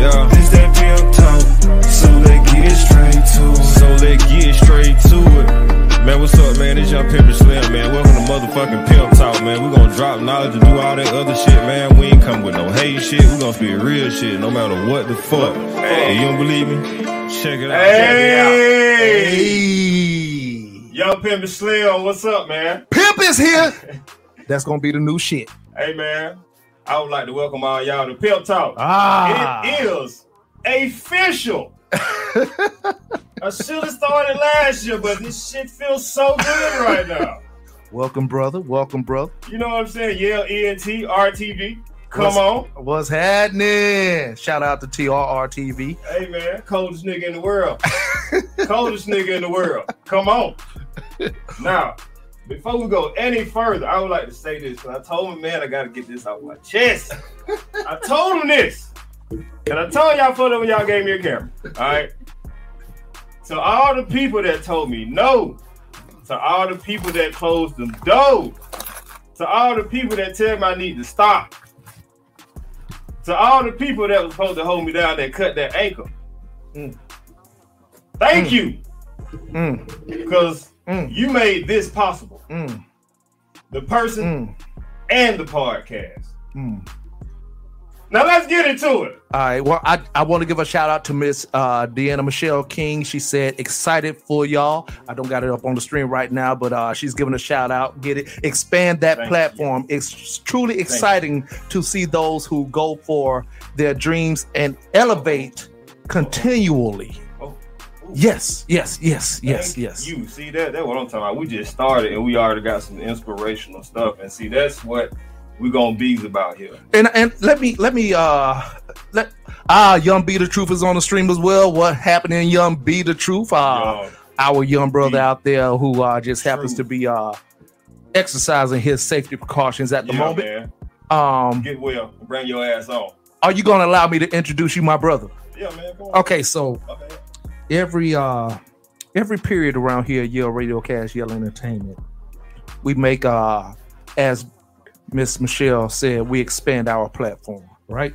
Yeah. This that pimp talk, so let's get straight to it. So let's get straight to it. Man, what's up, man? It's Young Pimpin' Slim, man. Welcome to motherfucking Pimp Talk, man. We gonna drop knowledge and do all that other shit, man. We ain't come with no hate shit. We gonna spit real shit, no matter what the fuck. Hey, you don't believe me? Check it out. Hey! Hey, Young Pimp Slim, what's up, man? Pimp is here. That's gonna be the new shit. Hey, man. I would like to welcome all y'all to Pimp Talk. Ah, It is official. I should have started last year, but this shit feels so good right now. welcome, brother. Welcome, brother. You know what I'm saying? Yeah, ENT, RTV. Come What's- on. What's happening? Shout out to TRR TV. Hey, man. Coldest nigga in the world. Coldest nigga in the world. Come on. Now, before we go any further, I would like to say this because I told him, man, I got to get this off my chest. I told him this. And I told y'all for when y'all gave me a camera. All right. To all the people that told me no, to all the people that closed the door, to all the people that tell me I need to stop, to all the people that was supposed to hold me down that cut that ankle. Mm. Thank Mm. you, Mm, because mm, you made this possible. mm, The person mm, and the podcast. mm. Now let's get into it. All right. Well, I, I want to give a shout out to Miss uh, Deanna Michelle King. She said, excited for y'all. I don't got it up on the stream right now, but uh, she's giving a shout out. Get it. Expand that Thank platform. It's truly exciting to see those who go for their dreams and elevate continually. Yes, yes, yes, yes, Thank yes. You see that? That's what I'm talking about. We just started and we already got some inspirational stuff. And see, that's what we're gonna be about here. And and let me let me uh let ah Young Be the Truth is on the stream as well. What happened in Young Be the Truth? Uh Yo, our young brother Be out there who uh just happens to be uh exercising his safety precautions at the yeah, moment. man. Um Get well. Bring your ass on. are you gonna allow me to introduce you, my brother? Yeah, man. Okay, so Okay. Every uh every period around here, Yell Radio Cast, Yell Entertainment, we make uh as Miss Michelle said, we expand our platform, right?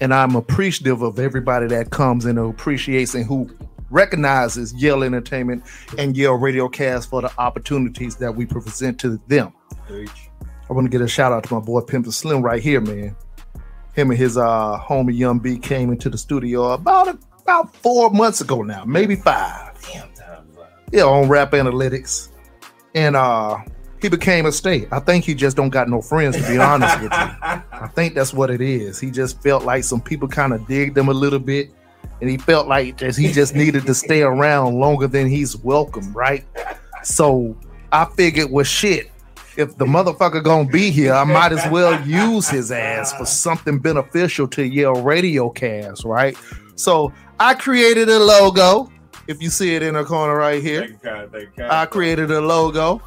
And I'm appreciative of everybody that comes and appreciates and who recognizes Yell Entertainment and Yell Radio Cast for the opportunities that we present to them. I want to get a shout out to my boy Pimp Slim right here, man. Him and his uh homie Young B came into the studio about about four months ago now, maybe five. Damn time. Yeah, on Rap Analytics, and uh he became a state. I think he just don't got no friends to be honest with you. I think that's what it is. He just felt like some people kind of digged him a little bit, and he felt like just he just needed to stay around longer than he's welcome, right? So I figured, well, shit. If the motherfucker gonna be here, I might as well use his ass for something beneficial to Yale Radio Cast, right? So I created a logo. If you see it in the corner right here, Thank you, kind. Thank you, kind. I created a logo.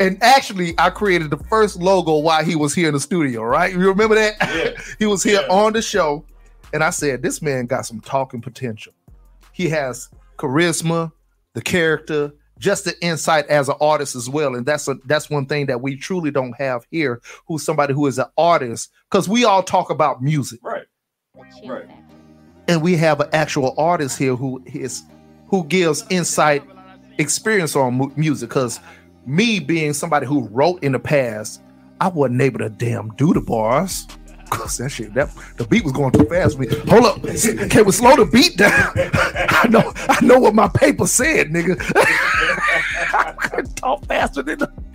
And actually, I created the first logo while he was here in the studio, right? You remember that? Yeah. he was here Yeah. on the show. And I said, this man got some talking potential. He has charisma, the character, just the insight as an artist as well. And that's a that's one thing that we truly don't have here, who's somebody who is an artist, because we all talk about music. Right. Right. And we have an actual artist here who is who gives insight experience on mu- music. Because me being somebody who wrote in the past i wasn't able to damn do the bars. Because that shit that the beat was going too fast for me. Hold up. Can we slow the beat down? I know i know what my paper said nigga. I couldn't talk faster than the.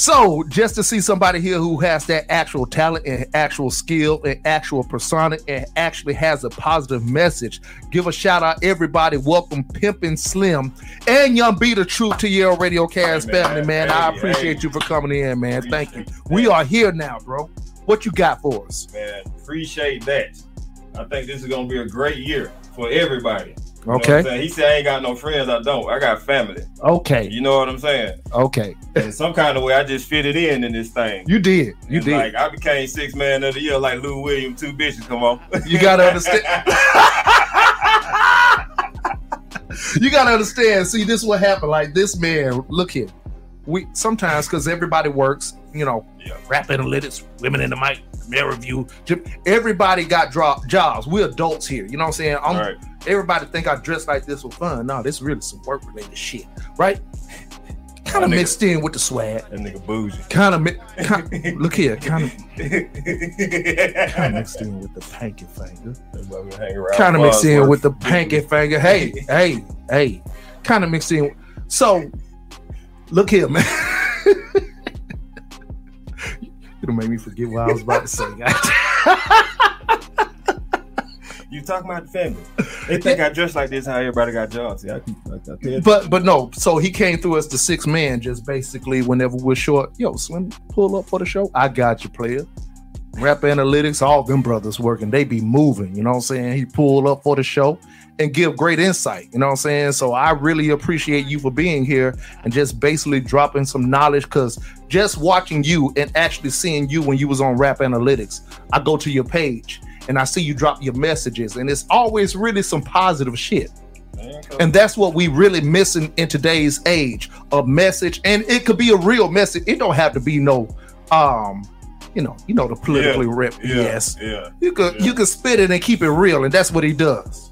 So, just to see somebody here who has that actual talent and actual skill and actual persona and actually has a positive message, give a shout out everybody. Welcome Pimpin' Slim and Young Be the Truth to your Radio Cast Hey, man. family, man. Hey, I appreciate hey. you for coming in, man. Thank you. Appreciate We are here now, bro. What you got for us? Man, appreciate that. I think this is gonna be a great year for everybody. You Okay. He said I ain't got no friends. I don't. I got family. Okay. You know what I'm saying? Okay. In some kind of way, I just fitted in in this thing. You did. You And, did. Like I became six man of the year, like Lou Williams, two bitches. Come on. You gotta understand. you gotta understand. See, this is what happened. Like this man, look here. We sometimes because everybody works, you know, Yeah. rap analytics, women in the mic, mirror review. Everybody got drop jobs. We're adults here. You know what I'm saying? I'm, right. Everybody think I dress like this for fun. No, this really some work related shit, right? Kind of mixed in with the swag. That nigga bougie. Kind of, mi- look here, kind of, kind of mixed in with the pinky finger. Kind of mixed in with the pinky finger. Hey, hey, hey, kind of mixed in. So, look here, man. It'll make me forget what I was about to say. Guys. You talking about the family? They think I dress like this. How everybody got jobs? See, I keep like that. Yeah. but but no, so he came through as the sixth man, just basically whenever we're short. Yo, Slim, pull up for the show. I got you, player. Rap analytics, all them brothers working. They be moving. You know what I'm saying? He pulled up for the show and give great insight. You know what I'm saying? So I really appreciate you for being here and just basically dropping some knowledge because just watching you and actually seeing you when you was on Rap Analytics, I go to your page and I see you drop your messages, and it's always really some positive shit. And that's what we really missing in today's age, a message. And it could be a real message. It don't have to be no um, you know, you know the politically rep yeah, yes. yeah. You could Yeah. you could spit it and keep it real, and that's what he does.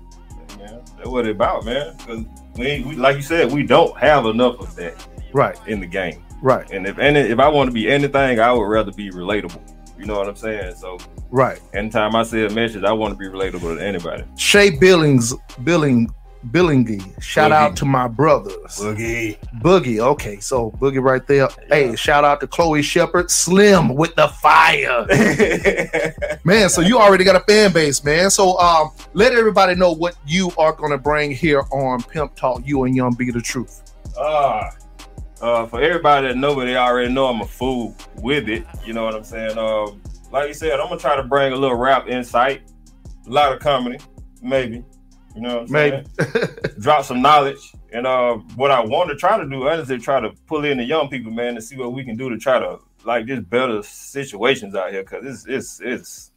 That's what it about, man. Because we, we, like you said, we don't have enough of that Right, in the game. right, And if any, if I want to be anything, I would rather be relatable. You know what I'm saying? So right. anytime I say a message, I want to be relatable to anybody. Shay Billings Billing Billingy. Shout Boogie. out to my brothers. Boogie. Boogie. Okay, so Boogie right there. Hey, shout out to Chloe Shepard, Slim with the fire. Man, so you already got a fan base, man. So um, let everybody know what you are gonna bring here on Pimp Talk. You and Young Be the Truth. Ah, uh, for everybody that know, but they already know I'm a fool with it. You know what I'm saying? Um, like you said, I'm gonna try to bring a little rap insight, a lot of comedy, maybe. You know what I'm Maybe. saying? Drop some knowledge, and uh, what I want to try to do, honestly, try to pull in the young people, man, to see what we can do to try to like just better situations out here, cause it's it's it's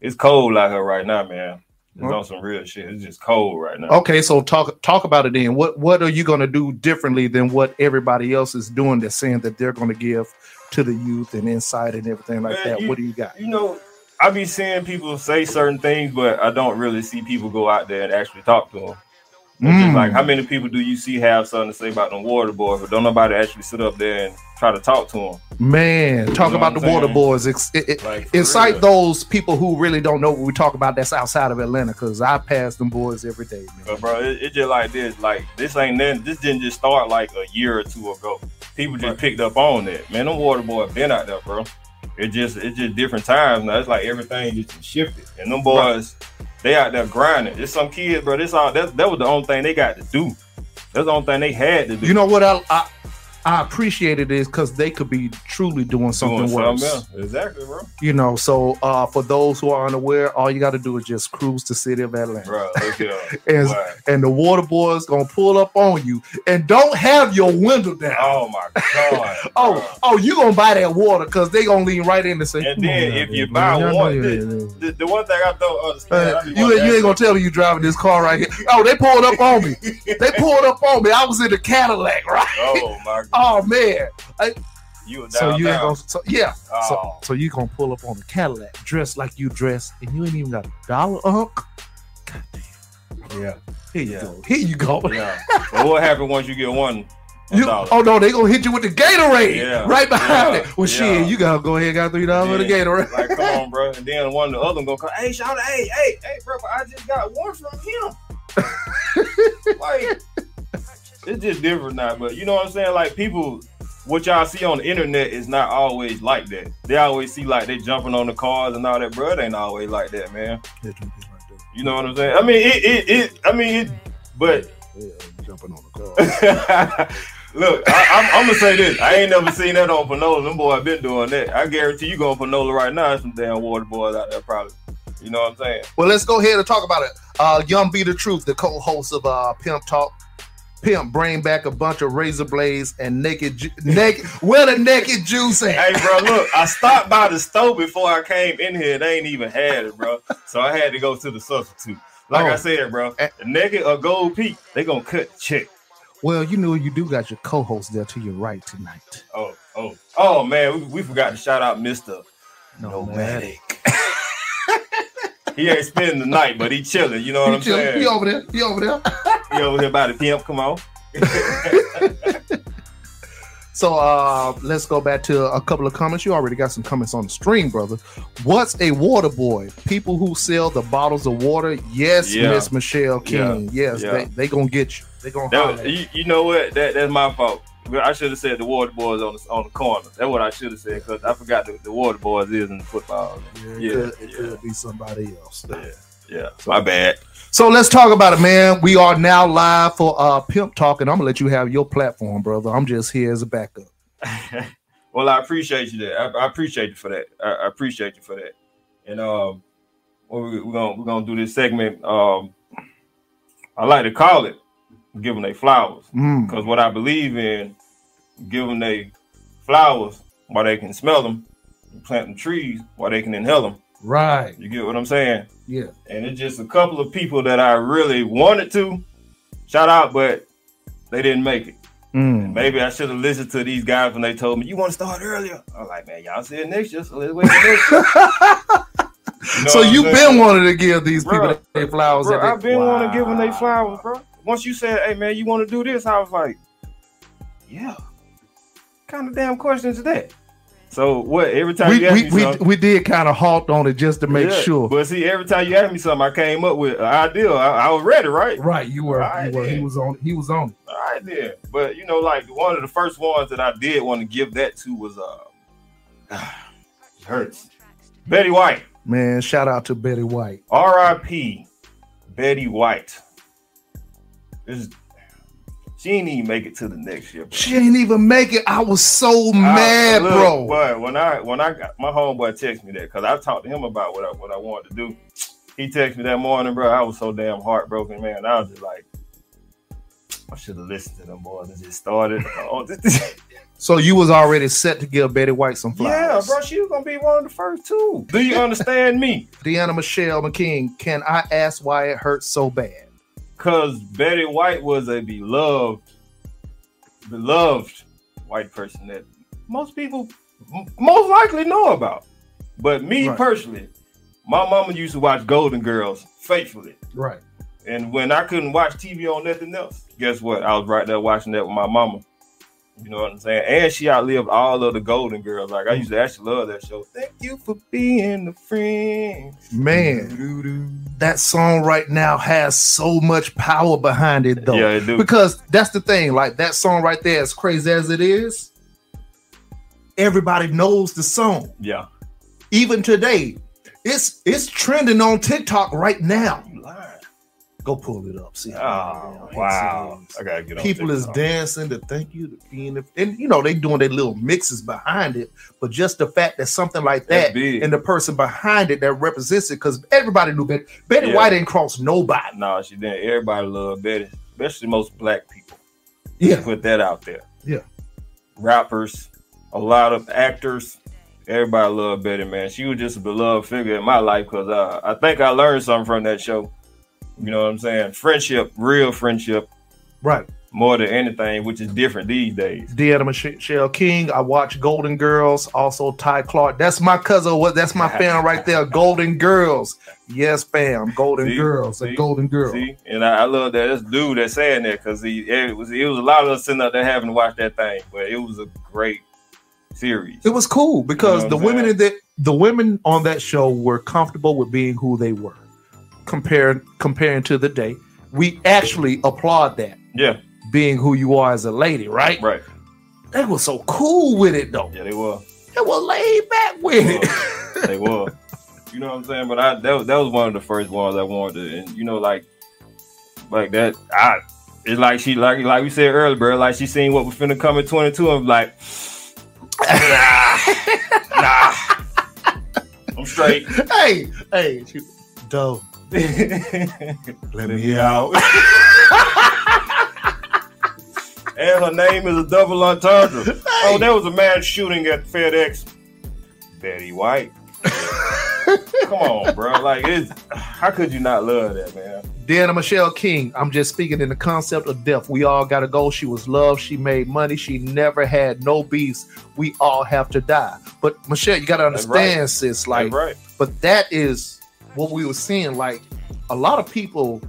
it's cold out here right now, man. It's on some real shit. It's just cold right now. Okay, so talk talk about it then. What what are you gonna do differently than what everybody else is doing that's saying that they're gonna give to the youth and insight and everything like Man, that? you- what do you got? you know, I be seeing people say certain things, but I don't really see people go out there and actually talk to them. Mm. Like, how many people do you see have something to say about the water boys, but don't nobody actually sit up there and try to talk to them? Man, talk about the I'm water boys. It- it- Like, incite real. those people who really don't know what we talk about that's outside of Atlanta because I pass them boys every day, man. But bro, it, it just like this. Like this ain't then. This didn't just start like a year or two ago. People just Right. picked up on that. Man, them water boys been out there, bro. It just it's just different times now. It's like everything just shifted, and them boys they out there grinding. It's some kids, bro. This all that that was the only thing they got to do. That's the only thing they had to do. You know what I I, I appreciated is because they could be truly doing something Doing worse. else. Exactly, bro. You know, so uh, for those who are unaware, all you got to do is just cruise the city of Atlanta. Bro. And, Boy. and the water boys gonna pull up on you and don't have your window down. Oh my god. Oh, bro. oh, you gonna buy that water because they gonna lean right in and say. And then if you man. buy one, the, the, the one thing I don't understand, Uh, I you, you ain't gonna tell me you driving this car right here. Oh, they pulled up on me. They pulled up on me. I was in the Cadillac, right? Oh my god. Oh man. You were So you ain't gonna. So, yeah. Oh. So, so you gonna pull up on the Cadillac, dressed like you dressed, and you ain't even got a dollar, Unc. God damn. Yeah. Here you Yeah. go. Here you go. Yeah. But what happened once you get one? You, dollar? oh no, they gonna hit you with the Gatorade Yeah. right behind Yeah. it. Well, Yeah. shit, you gotta go ahead and got three dollars for the. Gatorade. Like, come on, bro. And then one of the other gonna come, hey, shout out, hey, hey, hey, bro, I just got one from him. like, it's just different now. But you know what I'm saying? Like, people, what y'all see on the internet is not always like that. They always see like they jumping on the cars and all that, bro. It ain't always like that, man. You know what I'm saying? I mean, it, it, it I mean, it, but Yeah, jumping on the car. Look, I, I'm, I'm gonna say this. I ain't never seen that on Panola. Them boys been doing that. I guarantee you going on Panola right now. Some damn water boys out there, probably. You know what I'm saying? Well, let's go ahead and talk about it. Uh, Young Be the Truth, the co-host of uh, Pimp Talk. Pimp bring back a bunch of razor blades and naked, ju- naked. Where the naked juice at? Hey, bro, look, I stopped by the store before I came in here. They ain't even had it, bro. So I had to go to the substitute. Like Oh. I said, bro, Eh. the naked or gold peak, they gonna cut the check. Well, you know you do got your co-host there to your right tonight. Oh, oh, oh man, we, we forgot to shout out Mister Nomadic. he ain't spending the night, but he chilling. You know what I'm He chill- saying? He over there. He over there. He over here by the pimp. Come on. So uh let's go back to a couple of comments. You already got some comments on the stream, brother. What's a water boy? People who sell the bottles of water. Yes, Yeah. Miss Michelle King. Yes, Yeah. they they gonna get you. They gonna That was, you. you, you know what? That that's my fault. I should have said the water boys on the on the corner. That's what I should have said because I forgot the, the water boys is in the football. Yeah, yeah, it, could, it yeah. could be somebody else. Yeah, yeah. So, My bad. So let's talk about it, man. We are now live for uh Pimp Talk, and I'm gonna let you have your platform, brother. I'm just here as a backup. well, I appreciate you that. I, I appreciate you for that. I, I appreciate you for that. And um, we, we're gonna we're gonna do this segment. Um, I like to call it "Give them their flowers" Mm, because what I believe in, give them their flowers while they can smell them, and plant them trees while they can inhale them. Right. You get what I'm saying? Yeah. And it's just a couple of people that I really wanted to shout out, but they didn't make it. Mm. Maybe I should have listened to these guys when they told me you want to start earlier. I was like, man, y'all said next year, so let's wait till next year. You know so you've been wanting to give these people their flowers. Bro, I've been wanting to give them their flowers, bro. Once you said, hey man, you want to do this, I was like, yeah. kind of damn questions is that? So what? Every time We, you ask we, me we, something, we did kind of halt on it just to make Yeah, sure. But see, every time you asked me something, I came up with an idea. I, I was ready, right? Right, you were. Right, you were. He was on. He was on. All right then. But you know, like one of the first ones that I did want to give that to was uh it hurts. Betty White. Man, shout out to Betty White. R.I.P. Betty White. This she didn't even make it to the next year. bro. She ain't even make it. I was so I- mad, look, bro. But when I when I got my homeboy texted me that because I talked to him about what I what I wanted to do. He texted me that morning, bro. I was so damn heartbroken, man. I was just like, I should have listened to them boys and just started. Oh, So you was already set to give Betty White some flowers. yeah, bro, she was gonna be one of the first two. Do you understand me? Deanna Michelle McKing, can I ask why it hurts so bad? Because Betty White was a beloved, beloved white person that most people m- most likely know about. But me Right. personally, my mama used to watch Golden Girls faithfully. Right. And when I couldn't watch TV on nothing else, guess what? I was right there watching that with my mama. You know what I'm saying? And she outlived all of the Golden Girls. Like I used to actually love that show. Thank you for being a friend. Man, that song right now has so much power behind it, though. Yeah, it do. Because that's the thing, like that song right there, as crazy as it is, everybody knows the song. Yeah. Even today, it's it's trending on TikTok right now. Go pull it up. See how Oh wow! I gotta get on People is dancing to thank you to being the, and you know they doing their little mixes behind it, but just the fact that something like that and the person behind it that represents it, because everybody knew Betty. Betty Yeah. White ain't cross nobody. Nah, she didn't. Everybody love Betty, especially most black people. Yeah, Put that out there. Yeah. Rappers, a lot of actors. Everybody love Betty, man. She was just a beloved figure in my life because uh, I think I learned something from that show. You know what I'm saying? Friendship, real friendship, right. more than anything, which is different these days. Deanna Michelle King. I watch Golden Girls. Also Ty Clark. That's my cousin. What? That's my fam right there. Golden Girls. Yes, fam. Golden See? Girls. See? Golden Girl. See, and I, I love that. This dude that's saying that because he it was it was a lot of us sitting up there having to watch that thing, but it was a great series. It was cool because You know the women in that the women on that show were comfortable with being who they were, compared comparing to the day. We actually applaud that Yeah, being who you are as a lady, right? right. They were so cool with it though. Yeah, they were. They were laid back with it. They were. You know what I'm saying? But I that was, that was one of the first ones I wanted to, and you know, like like that. I it's like she like like we said earlier, bro. Like she seen what was finna come in 22, and like, nah, nah, I'm straight. hey, hey, dope. Let me out. and her name is a double entendre. Oh, there was a man shooting at FedEx. Betty White. Come on, bro. Like it's how could you not love that, man? Deanna Michelle King, I'm just speaking in the concept of death. We all got to go. She was loved. She made money. She never had no beefs. We all have to die. But Michelle, you got to understand, right. sis. Like, Like right. but that is what we were seeing. Like, a lot of people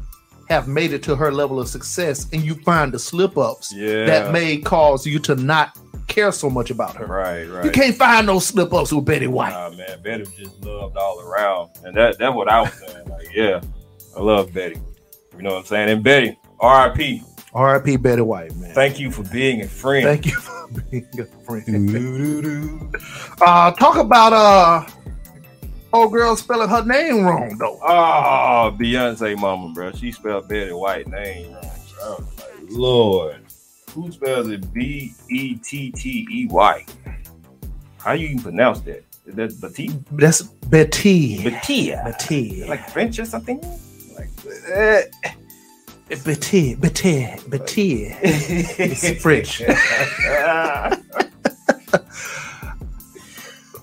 have made it to her level of success, and you find the slip ups Yeah. that may cause you to not care so much about her. right, right. You can't find no slip ups with Betty White. Nah, man, Betty was just loved all around, and that that's what I was saying. Like, yeah, I love Betty. You know what I'm saying? And Betty, R.I.P. R.I.P. Betty White, man. Thank you for being a friend. Thank you for being a friend. uh, talk about uh, old girl spelling her name wrong though. Oh, Beyonce mama, bro. She spelled Betty White name wrong. Bro. Like, Lord, who spells it B E T T E Y? How you even pronounce that? Is that Betty? That's Betty. Betty. Betty. Like French or something? Like, eh. Betty. Betty. Betty. It's French.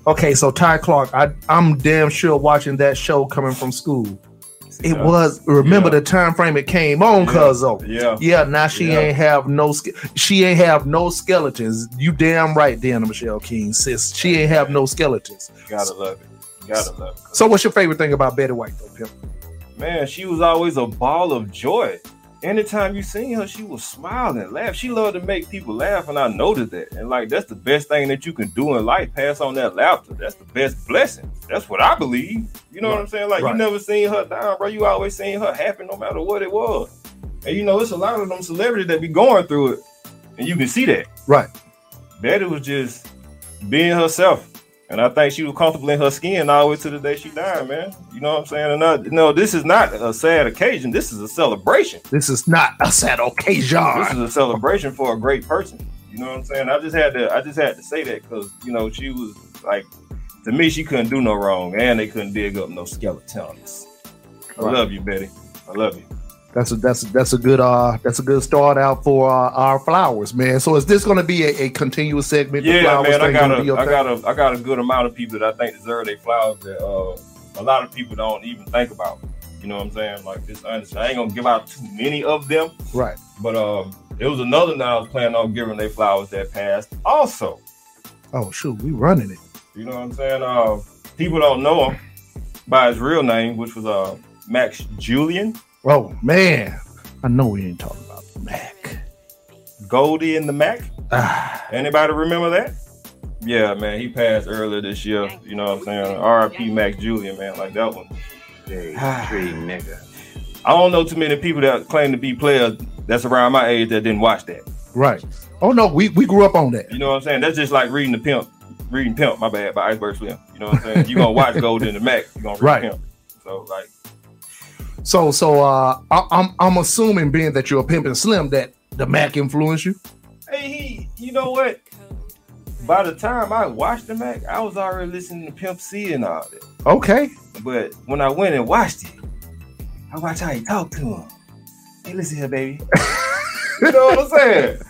Okay, so Ty Clark, I, I'm damn sure watching that show coming from school. It Yeah. was remember Yeah. the time frame it came on, cuz oh. Yeah. Yeah, now she Yeah. ain't have no she ain't have no skeletons. You damn right, Deanna Michelle King, sis. She ain't have no skeletons. You Gotta love it. You Gotta love it. So what's your favorite thing about Betty White though, Pimp? Man, she was always a ball of joy. Anytime you seen her, she was smiling and laugh. She loved to make people laugh, and I noticed that. And like that's the best thing that you can do in life. Pass on that laughter. That's the best blessing. That's what I believe. You know what I'm saying? Like Right. you never seen her down, bro. You always seen her happy no matter what it was. And you know, it's a lot of them celebrities that be going through it, and you can see that. Right. Betty was just being herself. And I think she was comfortable in her skin all the way to the day she died, man. You know what I'm saying? And uh, I, no, this is not a sad occasion. This is a celebration. This is not a sad occasion. This is a celebration for a great person. You know what I'm saying? I just had to, I just had to say that because you know she was like, to me, she couldn't do no wrong, and they couldn't dig up no skeletons. I love you, Betty. I love you. That's a that's a, that's a good uh that's a good start out for uh, our flowers, man. So is this going to be a, a continuous segment? Yeah, man, I got a, your I got a, I got a good amount of people that I think deserve their flowers that uh, a lot of people don't even think about. You know what I'm saying? Like this, honestly, I ain't gonna give out too many of them, right. but um, it was another that I was planning on giving their flowers that passed. Also, Oh shoot, we running it. you know what I'm saying? Uh, people don't know him by his real name, which was uh Max Julien Oh man, I know we ain't talking about Mac. Goldie and the Mack. Ah, Anybody remember that? Yeah, man, he passed earlier this year. You know what I'm saying? R.I.P. Mac Julian, man, like that one. Day three, nigga. I don't know too many people that claim to be players that's around my age that didn't watch that. right. Oh no, we we grew up on that. You know what I'm saying? That's just like reading the pimp, reading Pimp, my bad, by Iceberg Slim. You know what I'm saying? you gonna watch Gold in the Mac, you gonna read Right. Pimp. So like So so uh, I, I'm I'm assuming being that you're a pimp and slim that the Mack influenced you. Hey, he, you know what? By the time I watched the Mack, I was already listening to Pimp C and all that. Okay. But when I went and watched it, I watched how he talked to him. Hey, listen here, baby. you know what I'm saying?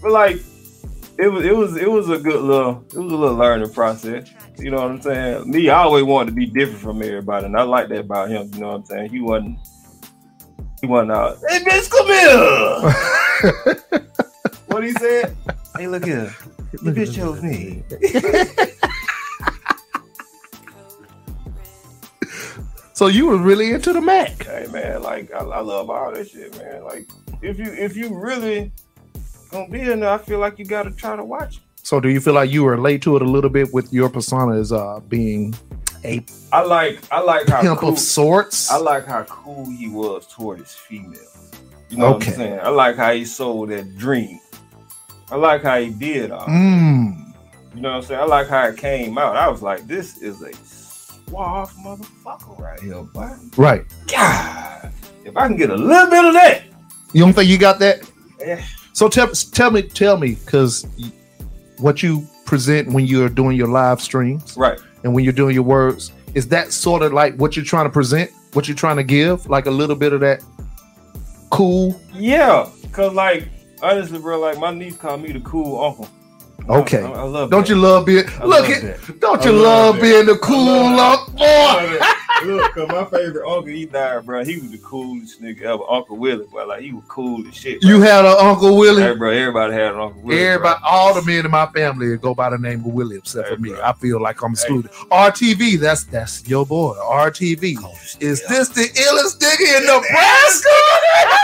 But like, it was it was it was a good little it was a little learning process. You know what I'm saying? Me, I always wanted to be different from everybody, and I like that about him. You know what I'm saying? He wasn't he wasn't out. Hey, bitch, come here. what he said? Hey, look here. The bitch chose me. So you were really into the Mack. Hey man, like I, I love all that shit, man. Like if you if you really gonna be in there, I feel like you gotta try to watch it. So do you feel like you relate to it a little bit with your persona as uh being a I like I like how pimp cool, of sorts? I like how cool he was toward his females. You know what I'm saying? I like how he sold that dream. I like how he did all. Mm. You know what I'm saying? I like how it came out. I was like, this is a suave motherfucker right here, boy. Right. God, if I can get a little bit of that, You don't think you got that? eh, So tell tell me tell me because what you present when you're doing your live streams right. and when you're doing your words is that sort of like what you're trying to present, what you're trying to give, like a little bit of that cool. Yeah, cause like honestly, bro, like my niece called me the cool uncle. Okay. I, I love. Don't you love being I look love at that. don't you love love being the cool love up boy? that. Look, 'cause my favorite uncle, he died, bro. He was the coolest nigga ever. Uncle Willie, bro. Like he was cool as shit. Bro. You had an Uncle Willie. Hey, bro. Everybody had an Uncle Willie. Everybody, bro. all the men in my family go by the name of Willie, except Hey, for me. bro. I feel like I'm excluded. RTV, that's that's your boy. RTV. Is this the illest nigga in Nebraska?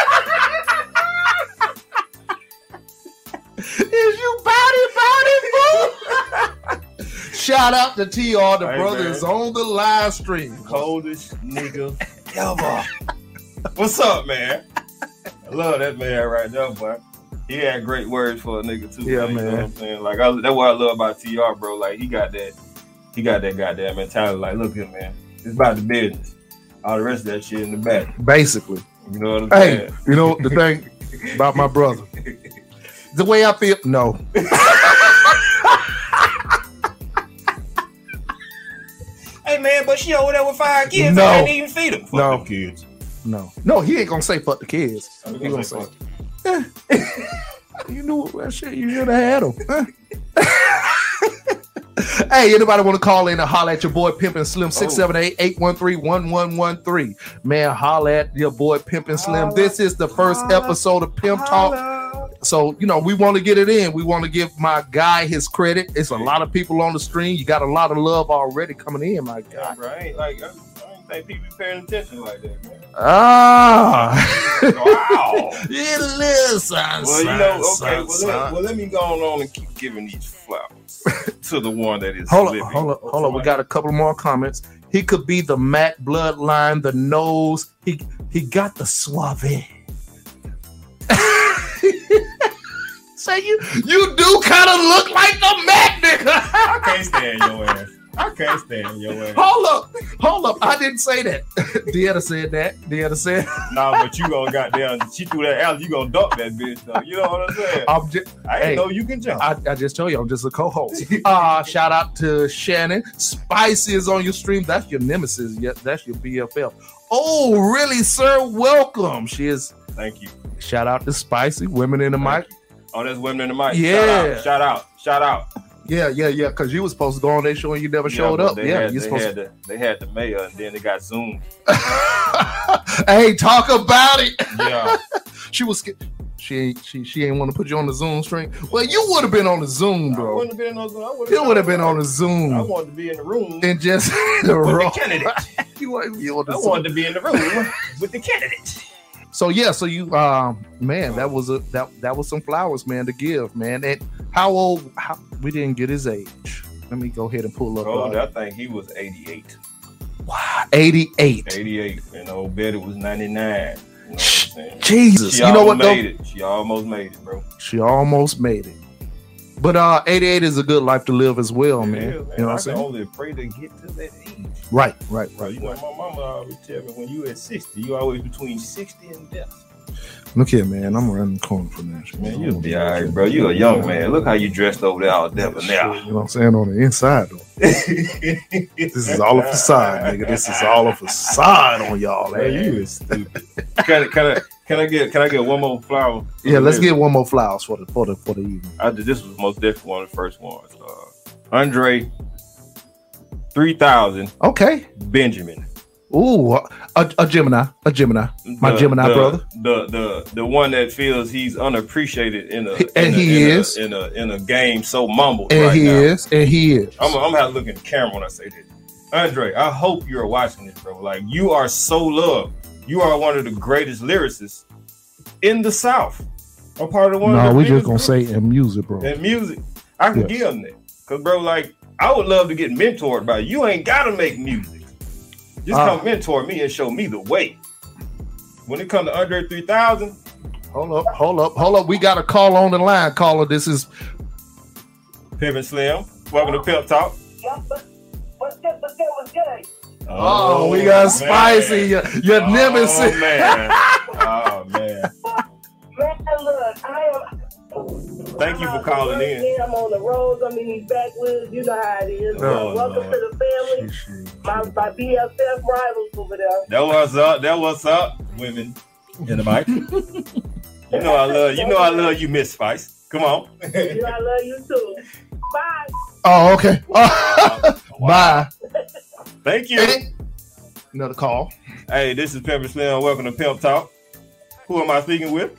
Is you body body boo? Shout out to TR, the Hey, brothers man. on the live stream. coldest nigga ever. What's up, man? I love that man right there, boy. He had great words for a nigga too. Yeah, You know man. what I'm saying? Like I, that's what I love about Tr, bro. Like he got that, he got that goddamn mentality. Like, look here, man. It's about the business. All the rest of that shit in the back. Basically. You know what I'm Hey, saying? you know the thing about my brother. The way I feel, no. Hey man, but she over there with five kids. No. I ain't even feed them. Fuck No. them kids. No. No, he ain't gonna say fuck the kids. I'm He gonna gonna say say, fuck. You knew that shit. You should have had him. hey, anybody want to call in and holler at your boy Pimpin' Slim 678-813-1113. Man, holler at your boy Pimpin' Slim. This is the first episode of Pimp Talk. So, you know, we want to get it in. We want to give my guy his credit. It's a lot of people on the stream. You got a lot of love already coming in, my guy. I like I, I don't think people paying attention like that, man. Ah. Wow. Yeah, listen, Well, you know, okay. Well, let, well, let me go on and keep giving these flowers to the one that is. Hold on, hold on, hold on. We got a couple more comments. He could be the Mac bloodline, the nose. He he got the suave. Say you you do kind of look like the Mac nigga. I can't stand your ass. I can't stand your ass. hold up, hold up. I didn't say that. Deanna said that. Deanna said. Nah, but you gonna goddamn. She threw that alley. You gonna duck that bitch though. You know what I'm saying? I'm just, I ain't hey. know you can jump. I, I just told you I'm just a co-host. Uh shout out to Shannon. Spicy is on your stream. That's your nemesis. Yeah, that's your BFF. Oh, really, sir? Welcome. She is. Thank you. Shout out to Spicy. Women in the mic. You. Oh, that's women in the mic. Yeah. Shout out. Shout out. Shout out. Yeah, yeah, yeah. Because you was supposed to go on their show and you never Yeah, showed up. Yeah, had, you they supposed had the they had the mayor and then they got zoomed. to. hey, talk about it. Yeah. She was. sca- She ain't. She she ain't want to put you on the Zoom string. Well, you would have been on the Zoom, I bro. wouldn't have been on Zoom. I would've You would have been on the Zoom. I wanted to be in the room and just the with raw. the candidate. You want to be on the I Zoom. wanted to be in the room with the candidate. So yeah, so you um man, that was a that that was some flowers, man, to give, man. And how old how we didn't get his age. Let me go ahead and pull up Oh, uh, I think he was 88. wow, 88. 88. And old Betty was 99. You know? Jesus. She you know what almost though? made it. She almost made it, bro. She almost made it. But uh 88 is a good life to live as well, man. Yeah, You know what I'm saying? only pray to get to that age. Right, right, right. you know, my mama always tell me when you at 60, you always between 60 and death. Look here, man. I'm around the corner from that. Man, you'll be all right, bro. You a young man. Look how you dressed over there all devil now. You know what I'm saying? On the inside though. this is all a facade, nigga. This is all a facade on y'all. Man, man. you is stupid. can, I- can, I, can I get can I get one more flower? Yeah, let's get one more flowers for the for the for the evening. I did, this was most definitely one of the first ones. Uh, Andre, three thousand Okay. Benjamin. Ooh, a, a Gemini, a Gemini, my The- Gemini the- brother. The the the one that feels he's unappreciated in a And in a- he in a- is. in a in a game so mumbled And right he now. is, and he is. I'm, I'm gonna have to look in the camera when I say this. Andre, I hope you're watching this, bro. Like you are so loved. You are one of the greatest lyricists in the South. I'm part of one. no, of we just gonna say in music, bro. in music. I can Yeah. give them that, cause bro, like I would love to get mentored by you. You ain't gotta make music. Just Ah. come mentor me and show me the way. When it comes to Andre 3000, Hold up, hold up, hold up. We got a call on the line. Caller, this is Pimp and Slim. Welcome to Pimp Talk. What's good? What's good? What's good? Oh, oh, we got oh, man. spicy. Your, your Oh, nemesis. man. Oh man. Man, look, I am. Thank you for calling work, in. man. I'm on the roads. I'm in these backwoods. You know how it is. Oh, Welcome Lord. to the family. My, my BFF rivals over there. That was up. That was up, women in the mic. you know I love you know I love you, Miss Spice. Come on. You, I love you too. Bye. Oh, okay. Oh, Wow. Bye. Thank you. Hey, Another call. Hey, this is Pepper Slim. Welcome to Pimp Talk. Who am I speaking with?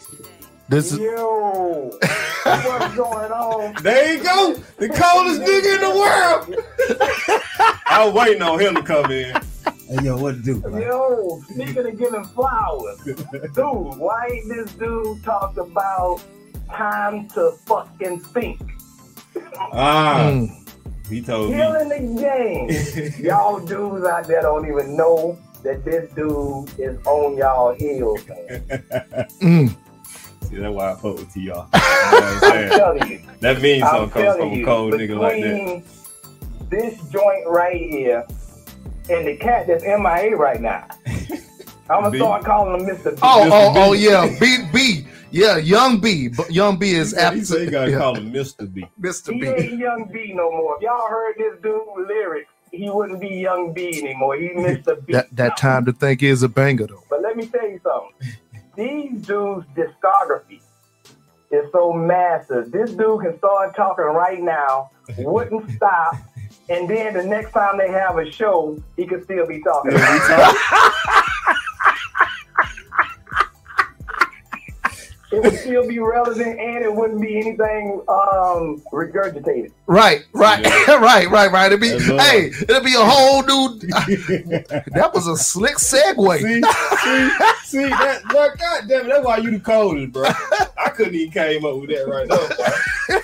This is Yo, what's going on? There you go. The coldest nigga in the world. I was waiting on him to come in. Hey, yo, what to do? man? Yo, speaking of giving flowers, dude, why ain't this dude talked about time to fucking think? Ah, Mm. He told me. Killing the game. y'all dudes out there don't even know that this dude is on y'all heels, man. Mm. See, that's why I fuck with y'all. You know what I'm I'm saying? telling you. That means I'm something comes from a cold nigga like that. This joint right here and the cat that's MIA right now. I'm gonna B. start calling him Mr. B. Oh, Mr. oh, oh, yeah. B, B. Yeah, Young B. But Young B is He said he you gotta Yeah. call him Mr. B. Mr. He B. ain't Young B no more. If y'all heard this dude lyrics, he wouldn't be Young B anymore. He Mr. B. That that time to think is a banger though. But let me tell you something. These dudes' discography is so massive. This dude can start talking right now, wouldn't stop, and then the next time they have a show, he could still be talking. It would still be relevant, and it wouldn't be anything um, regurgitated. Right, right, right, right, right. It'd be hey, it'll be a whole new. that was a slick segue. See, see, see that, that God damn it, that's why you the coldest, bro. I couldn't even came up with that right now.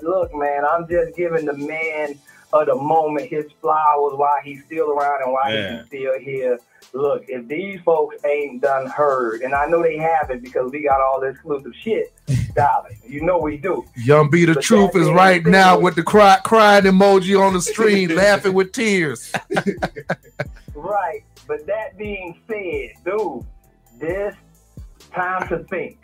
Look, man, I'm just giving the man of the moment his flowers while he's still around and while Man. he's still here. Look, if these folks ain't done heard, and I know they haven't because we got all this exclusive shit, darling. You know we do. Young B, the But truth is right now with the cry, crying emoji on the screen, laughing with tears. Right. But that being said, dude, this time to think.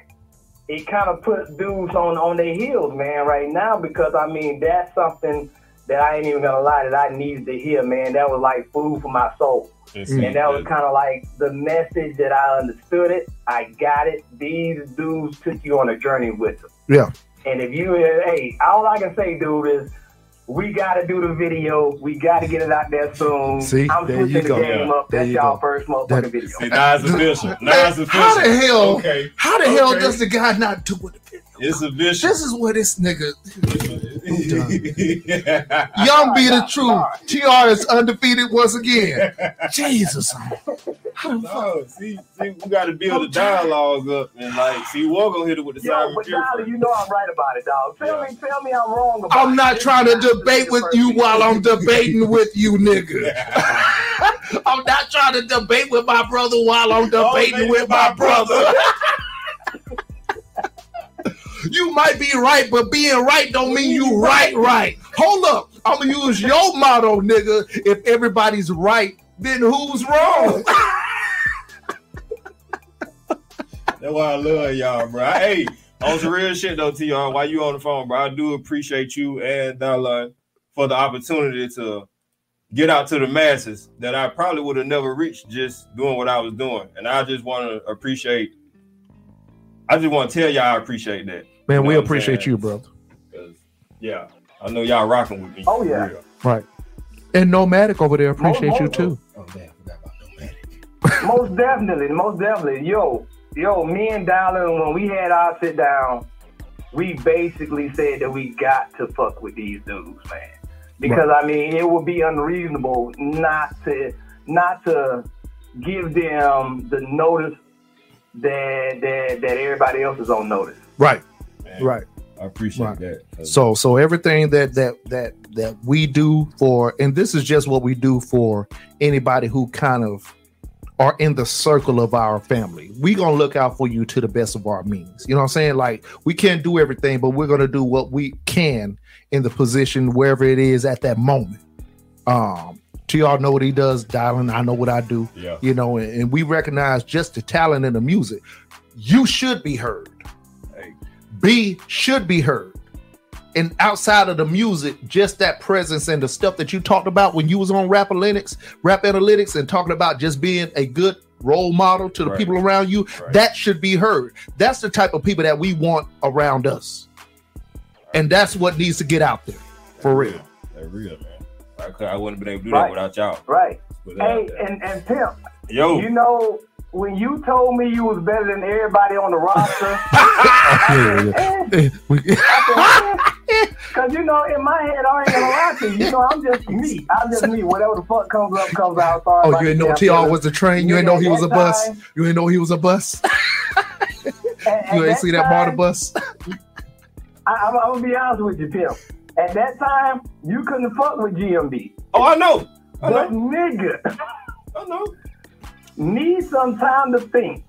It kind of puts dudes on on their heels, man, right now because I mean that's something that I ain't even gonna lie that I needed to hear, man. That was like food for my soul. Mm. And that was kind of like the message that I understood it. I got it. These dudes took you on a journey with them. Yeah. And if you, hey, all I can say, dude, is we got to do the video. We got to get it out there soon. See? I'm There switching you the go. game Yeah. up. There That's you y'all go. first motherfucking That- video. See, now it's official. Now it's official. how the hell? Okay. How the hell does the guy not do it? It's official. This is where this nigga yeah. Young be the truth. TR is undefeated once again. Jesus. How the fuck? No, see, see, we got to build the dialogue up and like, see, we're gonna hit it with the Yo, Simon but Pure. Dolly, you know I'm right about it, dog. Tell Yeah. me, tell me I'm wrong about I'm not This trying to debate with you while I'm debating with you, nigga. I'm not trying to debate with my brother while I'm debating with my brother. You might be right, but being right don't mean you right, right. Hold up. I'm gonna use your motto, nigga. If everybody's right, then who's wrong? That's why I love y'all, bro. Hey, on some real shit though, TR, while you on the phone, bro, I do appreciate you and Darla for the opportunity to get out to the masses that I probably would have never reached just doing what I was doing. And I just want to appreciate. I just want to tell y'all I appreciate that. Man, You we know what I'm appreciate saying? you, brother. 'Cause, yeah, I know y'all rocking with me. Oh, for yeah. real. Right. And Nomadic over there appreciate you Mo- too. Oh, damn, forgot about nomadic. most definitely, most definitely. Yo, yo, me and Dylan, when we had our sit down, we basically said that we got to fuck with these dudes, man. Because I mean, it would be unreasonable not to not to give them the notice that that that everybody else is on notice. Right. Right. I appreciate Right. that. So so everything that that that that we do for and this is just what we do for anybody who kind of are in the circle of our family. We gonna look out for you to the best of our means. You know what I'm saying? Like we can't do everything, but we're gonna do what we can in the position wherever it is at that moment. Um to y'all know what he does, dialing. I know what I do yeah. you know, and, and we recognize just the talent in the music. You should be heard. Hey. B should be heard. And outside of the music, just that presence and the stuff that you talked about when you was on Rap Analytics, Rap Analytics, and talking about just being a good role model to the Right. people around you, Right. that should be heard. That's the type of people that we want around us. and that's what needs to get out there for real. That real, man. I, I wouldn't have been able to do that Right. without y'all. Right. Put that out Hey, there. and, and Pimp, Yo, you know, when you told me you was better than everybody on the roster, Yeah, yeah. Because you know, in my head, I ain't gonna lie to you. You know, I'm just me. I'm just me. Whatever the fuck comes up, comes out. Sorry oh, you ain't the know TR was a train. You ain't know he was a bus. You ain't know he was a bus. And- and You ain't that see that Marta time, bus. I, I'm, I'm gonna be honest with you, Pimp. At that time, you couldn't fuck with GMB. oh, I know. I But know. nigga, I know. Need some time to think.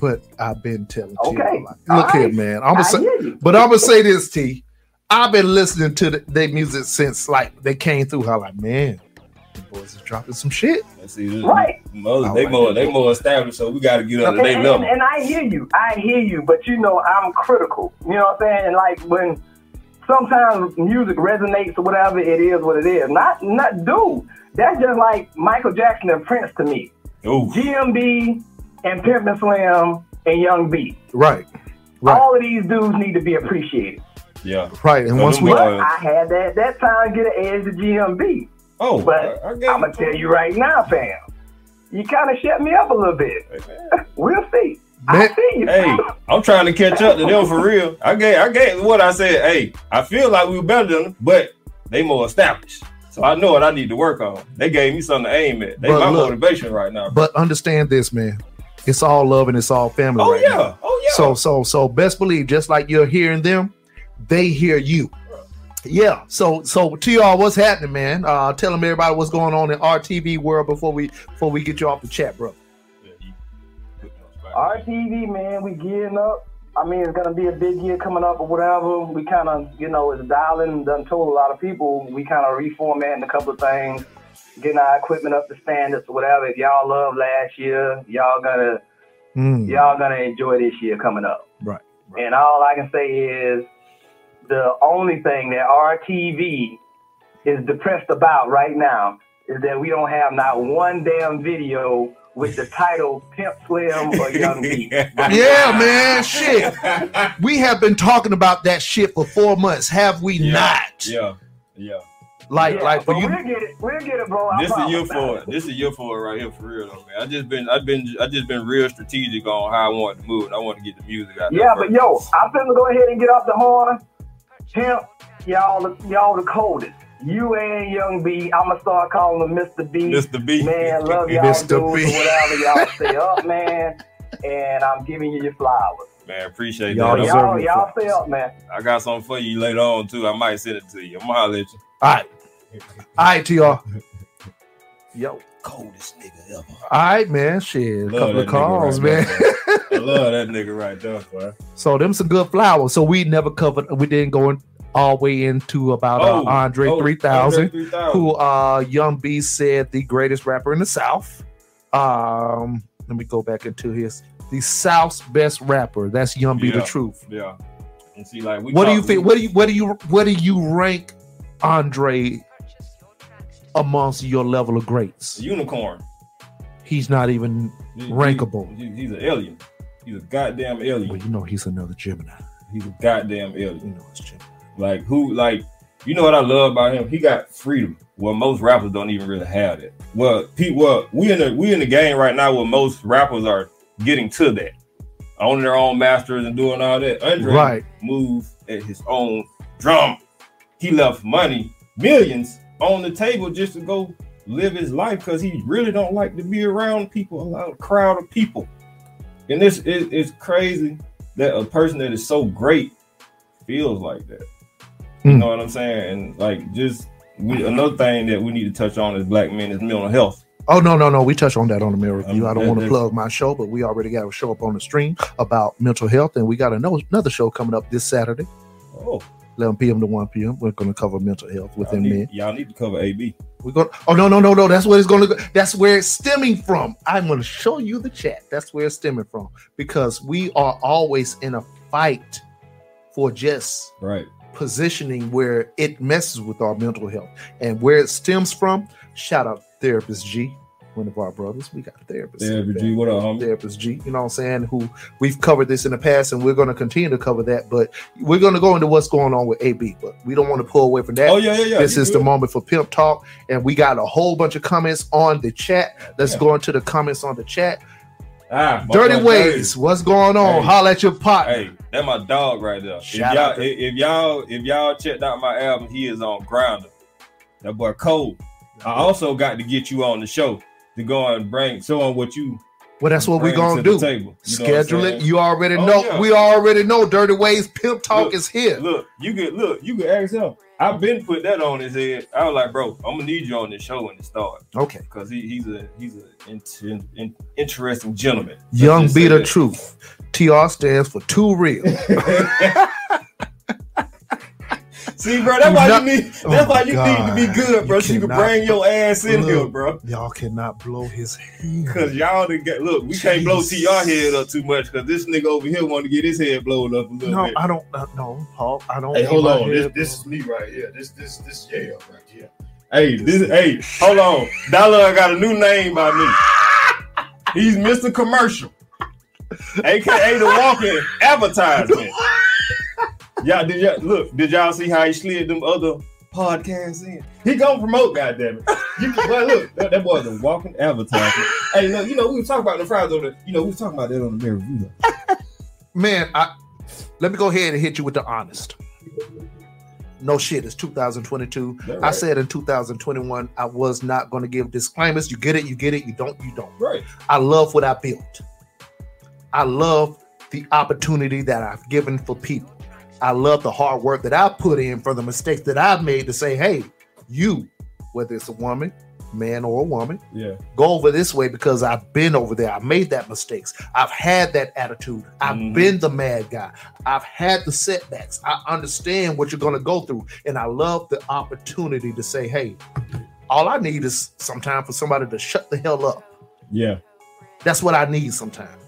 But I've been telling Okay. you. Like, look All here, man. I'm gonna I say, hear you. but I'm gonna say this, T. I've been listening to the, their music since like they came through. How like, man, the boys is dropping some shit. Let's see. Right. Mother, they more they more established, so we got to get under And, their and, level. and I hear you. I hear you. But you know, I'm critical. You know what I'm saying? And like when sometimes music resonates or whatever, it is what it is. Not, not, dude. That's just like Michael Jackson and Prince to me. Ooh, GMB and Pimpin' Slim and Young B. Right, right, All of these dudes need to be appreciated. yeah. right. And So once we, boys- But I had that that time to get an edge to GMB. Oh, But I, I gave I'm gonna tell you right now, fam. You kind of shut me up a little bit. Hey, man. We'll see. I see you. Hey, I'm trying to catch up to them for real. I gave, I gave what I said. Hey, I feel like we were better than them, but they more established. So I know what I need to work on. They gave me something to aim at. They But my look- motivation right now. but understand this, man. It's all love and it's all family. oh right yeah, now. oh yeah. So so so best believe, just like you're hearing them, they hear you. Yeah. So so to y'all, what's happening, man? Uh tell them everybody what's going on in RTV world before we before we get you off the chat, bro. Yeah, you put me on the spot. RTV, man, we gearing up. I mean, it's gonna be a big year coming up or whatever. We kind of, you know, it's dialing. Done told a lot of people we kind of reformatting a couple of things, getting our equipment up to standards or whatever. If y'all love last year, y'all gonna Mm. y'all gonna enjoy this year coming up. Right, And all I can say is the only thing that RTV is depressed about right now is that we don't have not one damn video with the title Pimp Slim or Young B. Yeah, man. Shit. We have been talking about that shit for four months, have we Yeah. not? Yeah, yeah. Like, Yeah, like for you. we'll get it. We'll get it, bro. I This is promise. year for it. This is year for it right here for real though, man. I just been, I've been, I just been real strategic on how I want to move. And I want to get the music out. Yeah, but yo, I'm finna go ahead and get off the horn. Pimp, y'all, y'all the coldest. You and Young B, I'ma start calling him Mr. B. Mr. B. Man, love y'all Mr. dudes B. whatever. Y'all stay up, man. And I'm giving you your flowers. Man, appreciate Y'all that. deserve Y'all, your y'all stay up, man. I got something for you later on too. I might send it to you. I'm gonna holler at you. All right. All right, TR. Yo. Coldest nigga ever. All right, man. Shit. A Love couple that of calls, right man. there. I love that nigga right there, boy. So them some good flowers. So we never covered. We didn't go in, all the way into about uh, Andre oh, 3000, Andre 3000. who uh Young B said the greatest rapper in the South. Um, let me go back into his the South's best rapper. That's Young B, the truth. Yeah. And see, like, we What do you think? What do you what do you what do you rank Andre amongst your level of greats? Unicorn. He's not even He- Rankable. he- he's an alien. He's a goddamn alien. well, you know he's another Gemini. He's a goddamn alien. You know it's Gemini. Like who? Like you know what I love about him? He got freedom. Well, most rappers don't even really have that. Well, people, well, we in the we in the game right now where most rappers are getting to that, owning their own masters and doing all that. Andre Right. moved at his own drum. He left money, millions on the table just to go live his life because he really don't like to be around people, a lot of crowd of people. And this is it's crazy that a person that is so great feels like that. You Mm. know what I'm saying? And like just we another thing that we need to touch on is black men is mental health. Oh no, no, no. We touch on that on the mirror review. Um, I don't want to plug my show, but we already got a show up on the stream about mental health, and we got another show coming up this Saturday, Oh, 11 p.m. to 1 p.m. We're going to cover mental health y'all within need, men. y'all need to cover AB. We're going. Oh no, no, no, no. That's where it's going to go. That's where it's stemming from. I'm going to show you the chat. That's where it's stemming from because we are always in a fight for just Right. Positioning where it messes with our mental health and where it stems from. Shout out therapist G. one of our brothers. We got a therapist. Therapy G, what up, homie? Therapist G, you know what I'm saying? Who we've covered this in the past and we're going to continue to cover that, but we're going to go into what's going on with AB, but we don't want to pull away from that. Oh yeah, yeah, yeah. this You is good? the moment for pimp talk, and we got a whole bunch of comments on the chat. Let's Yeah. go into the comments on the chat. ah, Dirty ways, what's going on? Hey. Holla at your partner. Hey, that my dog right there. Shout if y'all, to- if, y'all, if y'all checked out my album, he is on Grounder. That boy cold. I also got to get you on the show to go and bring show on what you Well, that's what we're gonna do. table. You know what I'm Schedule it. You already Oh, know. yeah. We already know. Dirty ways. Pimp talk Look, is here. Look, you could look, you could ask him. I've been put that on his head. I was like, bro, I'm gonna need you on this show when it starts Okay. because he, he's a he's an in, in, interesting gentleman. Young just be say the truth. TR stands for too real. See, bro, that's why you need. That's Oh why my you need to be good, bro. You so you can bring your ass in here, bro. Y'all cannot blow his head. Cause y'all done get look, we can't blow. TR head up too much because this nigga over here want to get his head blown up a little No, bit. I don't. Uh, no, Paul. I don't. Hey, hold on. This, this is me right here. This this this Yale right here. Hey, this hey, hold on. Dollar got a new name by me. He's Mr. Commercial, aka the walking advertisement. Y'all did y'all look? Did y'all see how he slid them other podcasts in? He gonna promote, goddammit. You well, look, that, that boy's a walking advertisement. hey, look, you know we were talking about the fries on the, you know we was talking about that on the Review. Man, I let me go ahead and hit you with the honest. No shit, it's 2022. That I said in 2021 I was not going to give disclaimers. You get it, you get it, you don't, you don't. Right. I love what I built. I love the opportunity that I've given for people. I love the hard work that I put in for the mistakes that I've made to say, hey, you, whether it's a woman, man, or a woman, Yeah. go over this way because I've been over there. I've made that mistakes. I've had that attitude. I've Mhm. been the mad guy. I've had the setbacks. I understand what you're going to go through. And I love the opportunity to say, hey, all I need is sometime for somebody to shut the hell up. Yeah. That's what I need sometimes.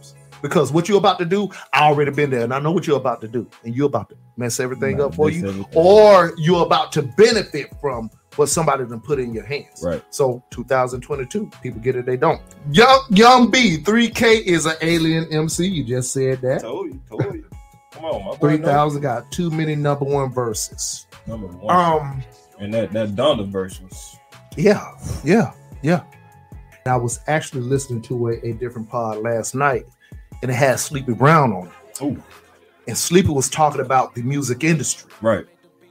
Because what you're about to do, I already been there and I know what you're about to do. And you're about to mess everything up for you. everything. Or you're about to benefit from what somebody done put in your hands. Right. So 2022, people get it, they don't. Young Young B, 3K is an alien MC. You just said that. Told you, told you. Come on, my 3000 got too many number one verses. Number one. Um, and that that Donda verse was yeah, yeah, yeah. I was actually listening to a, a different pod last night, and it had Sleepy Brown on it. Ooh. And Sleepy was talking about the music industry. right.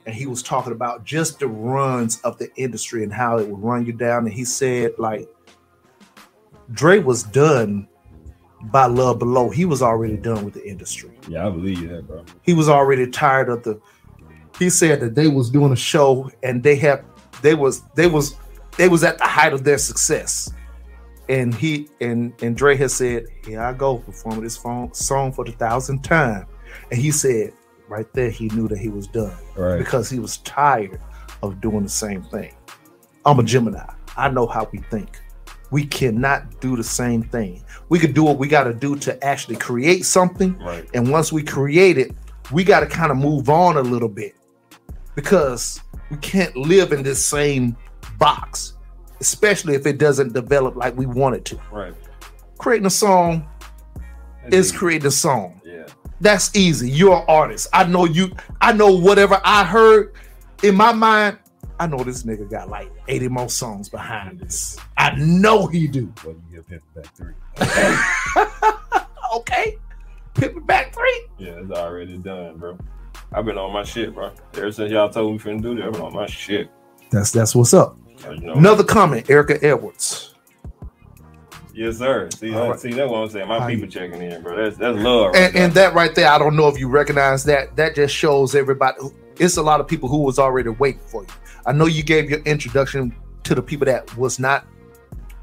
and he was talking about just the runs of the industry and how it would run you down. And he said, like, Dre was done by Love Below. He was already done with the industry. Yeah, I believe you that, bro. He was already tired of the. He said that they was doing a show and they had they was they was they was at the height of their success. And he and and Dre has said, "Here I go performing this phone, song for the thousandth time." And he said, right there, he knew that he was done Right. because he was tired of doing the same thing. I'm a Gemini. I know how we think. We cannot do the same thing. We could do what we got to do to actually create something. Right. And once we create it, we got to kind of move on a little bit because we can't live in this same box, especially if it doesn't develop like we want it to. Right. Creating a song is creating a song Yeah. that's easy. You're an artist. I know you. I know whatever I heard in my mind. I know this nigga got like 80 more songs behind this. I know he do. Well, you get Pimp back three. Okay, put me back three. Yeah, it's already done, bro. I've been on my shit, bro. Ever since y'all told me finna do that, I've been on my shit. That's that's what's up. You know? Another comment, Erica Edwards. Yes, sir. See, that, right. see, that's what I'm saying. My people checking in, bro. That's that's love. Right And, and that right there, I don't know if you recognize that. That just shows everybody. It's a lot of people who was already waiting for you. I know you gave your introduction to the people that was not,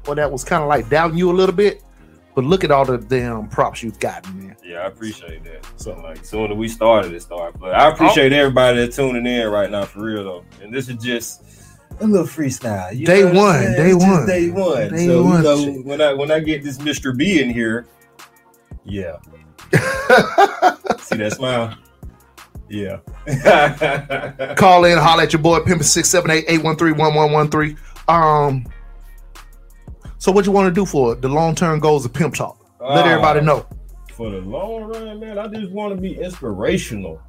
or that was kind of like doubting you a little bit. But look at all the damn props you've gotten, man. yeah, I appreciate that. So like, soon as we started, it started. But I oh. appreciate everybody that's tuning in right now, for real though. And this is just a little freestyle. you Day one, day one. day one. Day so one you know, when I when I get this Mr. B in here, yeah. See that smile? Yeah. Call in, holler at your boy, Pimp 678 813 1113. Um, So what you want to do for the long term goals of Pimp Talk? Let Ah, everybody know. For the long run, man, I just want to be inspirational.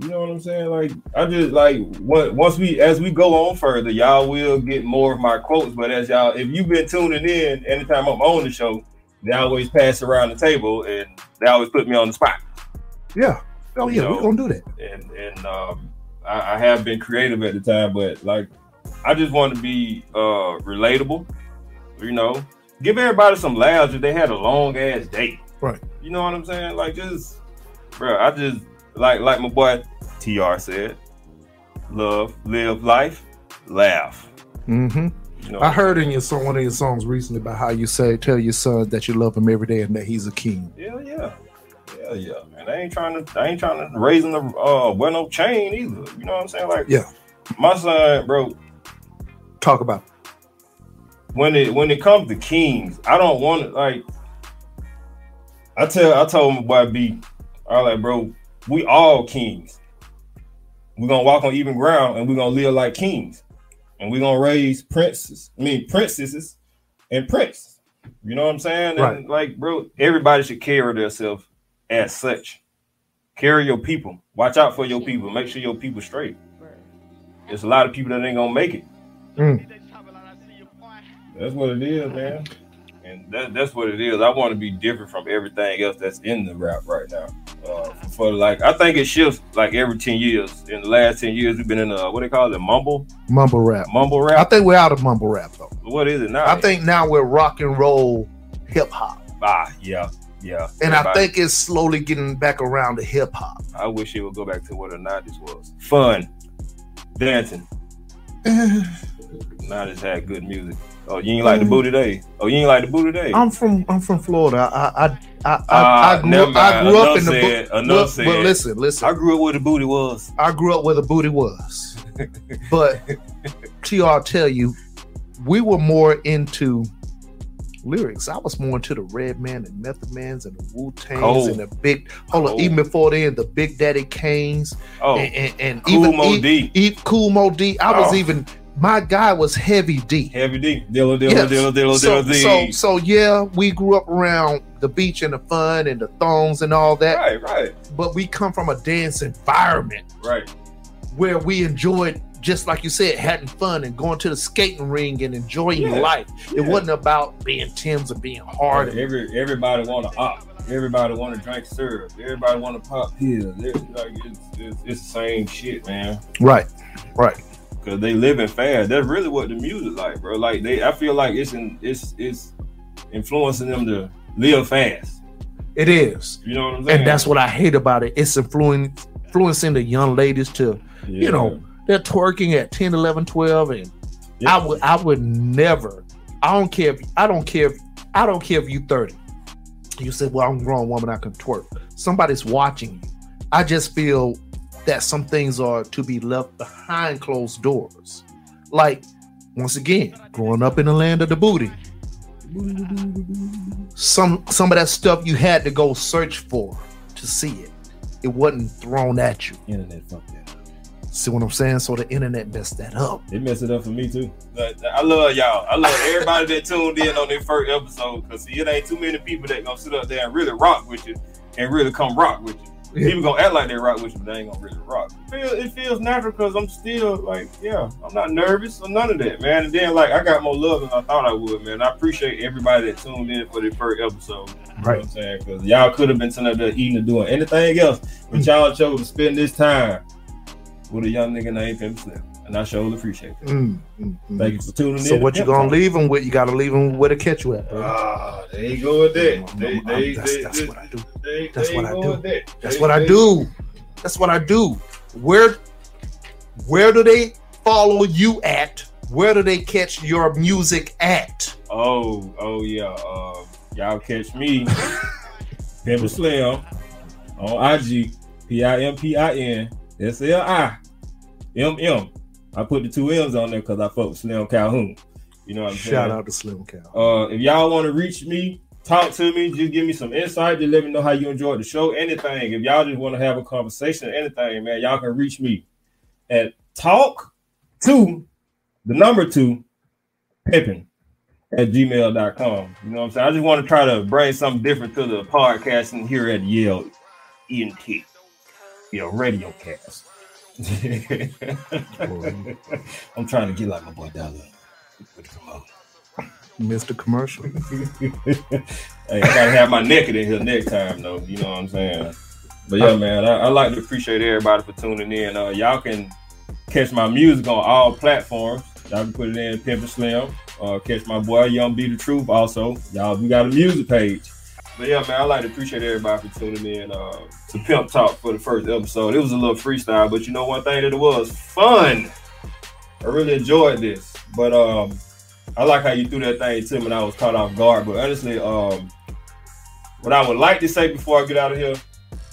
You know what I'm saying? Like I just like what once we as we go on further, y'all will get more of my quotes. But as y'all, if you've been tuning in, anytime I'm on the show, they always pass around the table and they always put me on the spot. Yeah. Oh yeah, You we're gonna do that. and and um, I, I have been creative at the time, but like I just want to be uh relatable, you know, give everybody some laughs if they had a long ass day. Right. You know what I'm saying? Like just, bro, I just like like my boy Tr said, love, live life, laugh. Mm-hmm. You know, I heard in your song, one of your songs recently about how you say, tell your son that you love him every day and that he's a king. Yeah, yeah. Yeah, yeah. And I ain't trying to I ain't trying to raise him the uh wear no chain either. You know what I'm saying? Like Yeah. my son, bro, Talk about. when it when it comes to kings, I don't want it like. I tell I told my boy B, I like bro, we all kings. We're gonna walk on even ground and we're gonna live like kings, and we're gonna raise princes. I mean princesses and prince. You know what I'm saying? Right. And like, bro, everybody should carry themselves as such. Carry your people. Watch out for your people. Make sure your people straight. There's a lot of people that ain't gonna make it. Mm. That's what it is, man. And that, that's what it is. I want to be different from everything else that's in the rap right now. Uh, for like, I think it shifts like every ten years. In the last ten years, we've been in a what they call it, mumble, Mumble rap. mumble rap. I think we're out of mumble rap though. What is it now? I think now we're rock and roll hip hop. ah, yeah, yeah. And I think it's slowly getting back around to hip hop. I wish it would go back to what the nineties was. Fun, dancing. Nineties had good music. Oh, you ain't like the booty day. Oh, you ain't like the booty day. I'm from I'm from Florida. I I I I, Ah, I grew up, I grew up in the said. bo- Enough said. well, listen, listen. I grew up where the booty was. I grew up where the booty was. But TR tell you, we were more into lyrics. I was more into the Redman and Method Mans and the Wu Tangs Cold. and the big hold on, Cold. even before then, the Big Daddy Kanes. Oh, and, and, and Cool even Mo e- D. e- Kool Moe Dee. I was Oh. even my guy was Heavy D. Heavy D. Dillo, dillo, Yes. dillo, dillo, so, dillo, D. so so yeah, we grew up around the beach and the fun and the thongs and all that, right, right, but we come from a dance environment right. where we enjoyed just like you said, having fun and going to the skating ring and enjoying Yeah. life. It wasn't about being Tim's or being hard. Every everybody want to op. Everybody want to drink syrup. Everybody want to pop pills. It's like it's, it's, it's the same shit, man. Right, right. Cause they living fast. That's really what the music like, bro. Like they, I feel like it's in, it's it's influencing them to live fast. It is, You know what I'm saying? and that's what I hate about it. It's influencing influencing the young ladies to Yeah. you know they're twerking at 10, 11, 12, and Yeah. I would I would never. I don't care if I don't care if I don't care if you 30. You said, Well, I'm a grown woman, I can twerk. Somebody's watching you. I just feel that some things are to be left behind closed doors. Like, once again, growing up in the land of the booty. Some some of that stuff you had to go search for to see it. It wasn't thrown at you. internet fuck that. See what I'm saying? So the internet messed that up. It messed it up for me too. I love y'all. I love everybody that tuned in on their first episode because it ain't too many people that gonna sit up there and really rock with you and really come rock with you. People gonna act like they rock with you, but they ain't gonna really rock. It feels, it feels natural because I'm still like, yeah, I'm not nervous or none of that, man. And then like I got more love than I thought I would, man. I appreciate everybody that tuned in for the first episode. You know what I'm saying? Because y'all could have been sitting up there eating or doing anything else, but hmm. y'all chose to spend this time with a young nigga named Pimp Slim. And I sure appreciate it. Mm, mm, mm. Thank you for tuning in. So what you gonna Talk. leave them with? You gotta leave them with a catch you at, bro. Ah, there you go with that. I'm- They, I'm- they, that's, they, that's they, what I do. they, that's they what I do. with. That's They- what I do. That's what I do. Where where do they follow you at? Where do they catch your music at? Oh, oh yeah. Um, y'all catch me, Pimp Slim, on IG, P I M P I N S L I M M. I put the two M's on there because I fuck with Slim Calhoun. You know what I'm saying? Shout out to Slim Cow. Uh, if y'all want to reach me, talk to me, just give me some insight, just let me know how you enjoyed the show. Anything. If y'all just want to have a conversation, anything, man, y'all can reach me at talk to the number two pimping at gmail.com. You know what I'm saying? I just want to try to bring something different to the podcasting here at Yale ENT. Your radio cast. I'm trying to get like my boy Dollar with the promote. Mr. Commercial. Hey, I gotta have my naked in here next time, though. You know what I'm saying? But yeah, man, I, I like to appreciate everybody for tuning in. Uh, y'all can catch my music on all platforms. Y'all can put it in Pimp and Slim. Uh, catch my boy Young B the Truth. Also, y'all, we got a music page. But yeah, man, I like to appreciate everybody for tuning in uh, to Pimp Talk for the first episode. It was a little freestyle, but you know one thing that it was fun. I really enjoyed this. But um, I like how you threw that thing to me and I was caught off guard. But honestly, um, what I would like to say before I get out of here,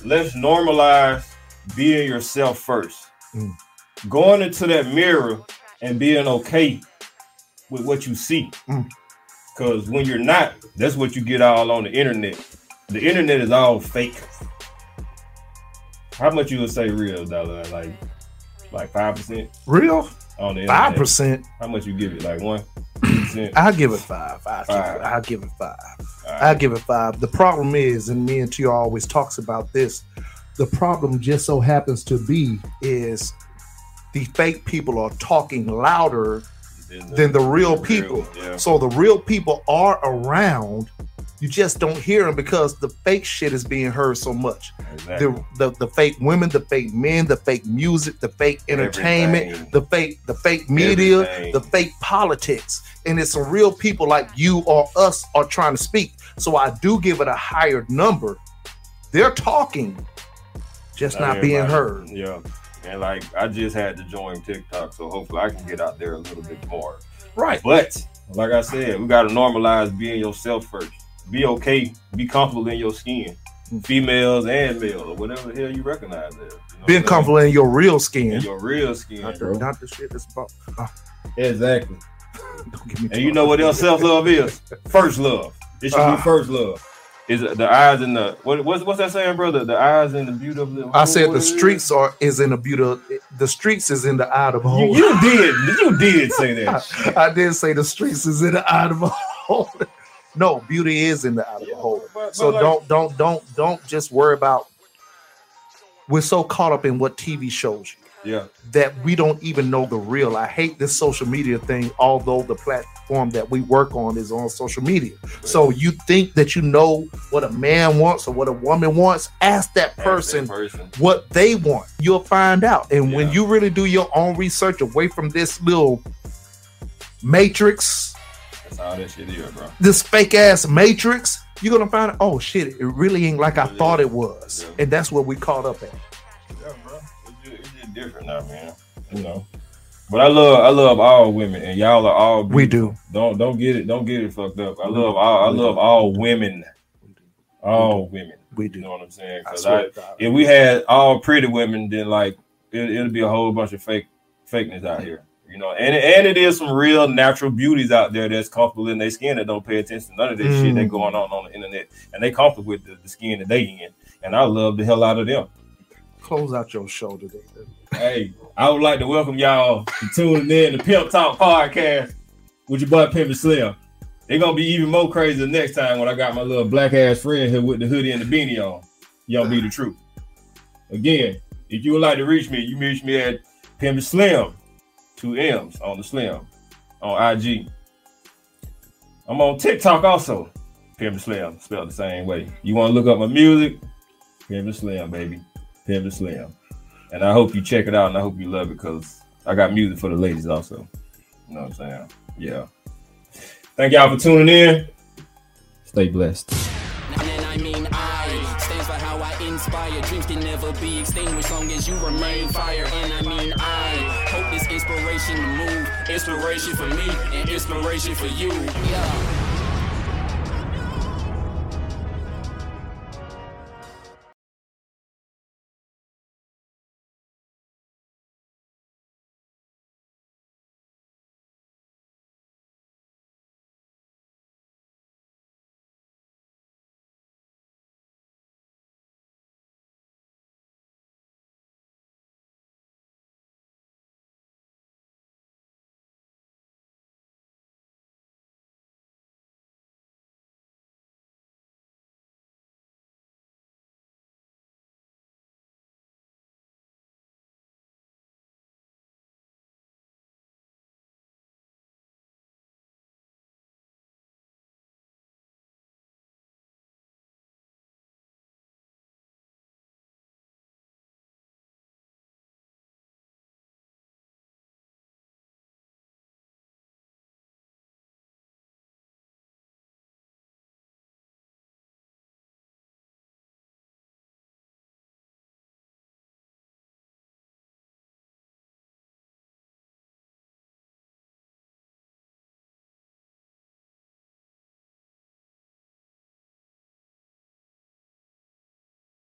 let's normalize being yourself first. Mm. Going into that mirror and being okay with what you see. Mm. Because when you're not, that's what you get all on the internet. The internet is all fake. How much you would say real, dollar? Like, like five percent Real? on the internet. Five percent. How much you give it? Like one percent. I'll give it five. I'll, Give, Five. it, I'll give it five. Alright. I'll give it five. The problem is, and me and Tio always talks about this. The problem just so happens to be is the fake people are talking louder than the real people. Yeah. So the real people are around. You just don't hear them because the fake shit is being heard so much. Exactly. The, the the fake women, the fake men, the fake music, the fake entertainment, Everything. the fake the fake media, Everything. the fake politics, and it's some real people like you or us are trying to speak. So I do give it a higher number. They're talking, just not being heard. Yeah. And like I just had to join TikTok, so hopefully I can get out there a little bit more. Right. But like I said, we gotta normalize being yourself first. Be okay, be comfortable in your skin. Mm. Females and male, or whatever the hell you recognize as. You know Being comfortable in your real in skin. your real skin, Not the, not the shit that's about. oh, Exactly. don't get me And you know what else self love is? First love. It should Ah. be first love. Is the eyes and the what, what's what's that saying, brother? The eyes and the beauty of the. I said the streets are is in the beauty. The streets is in the eye of the You, beholder. you did. You did say that. shit. I did say the streets is in the eye of the beholder. No, beauty is in the eye of the. But- So like- don't don't don't don't just worry about. We're so caught up in what TV shows you Yeah. that we don't even know the real. I hate this social media thing, although the platform that we work on is on social media. So you think that you know what a man wants or what a woman wants? Ask that person person. what they want. You'll find out. And when you really do your own research away from this little matrix, That's all that shit is, bro. this fake ass matrix, you're gonna find out, oh shit, it really ain't like I Yeah. thought it was. Yeah. And that's what we caught up at. Different now, man. You know. But I love I love all women, and y'all are all. We do. Don't don't get it. Don't get it fucked up. I love all. I love all women. All women. We do. You know what I'm saying? I 'Cause swear I, if we had all pretty women, then like it, it'll be a whole bunch of fake fakeness out here. You know, and and it is some real natural beauties out there that's comfortable in their skin that don't pay attention to none of this shit that's mm. going on on the internet, and they comfortable with the, the skin that they in. And I love the hell out of them. Close out your show today. Hey, I would like to welcome y'all to tuning in to Pimp Talk Podcast with your boy Pimp Slim. They're gonna be even more crazy next time when I got my little black ass friend here with the hoodie and the beanie on. Y'all be the truth. Again, if you would like to reach me, you reach me at Pimp Slim, two M's on the Slim on IG. I'm on TikTok also, Pimp Slim, spelled the same way. You want to look up my music? Pimp Slim, baby. Pimp Slim. And I hope you check it out and I hope you love it because I got music for the ladies also. You know what I'm saying? Yeah. Thank y'all for tuning in. Stay blessed. And then I mean I stands for how I inspire. Dreams can never be extinguished long as you remain fire. And I mean I hope this inspiration to move. Inspiration for me and inspiration for you. Yeah.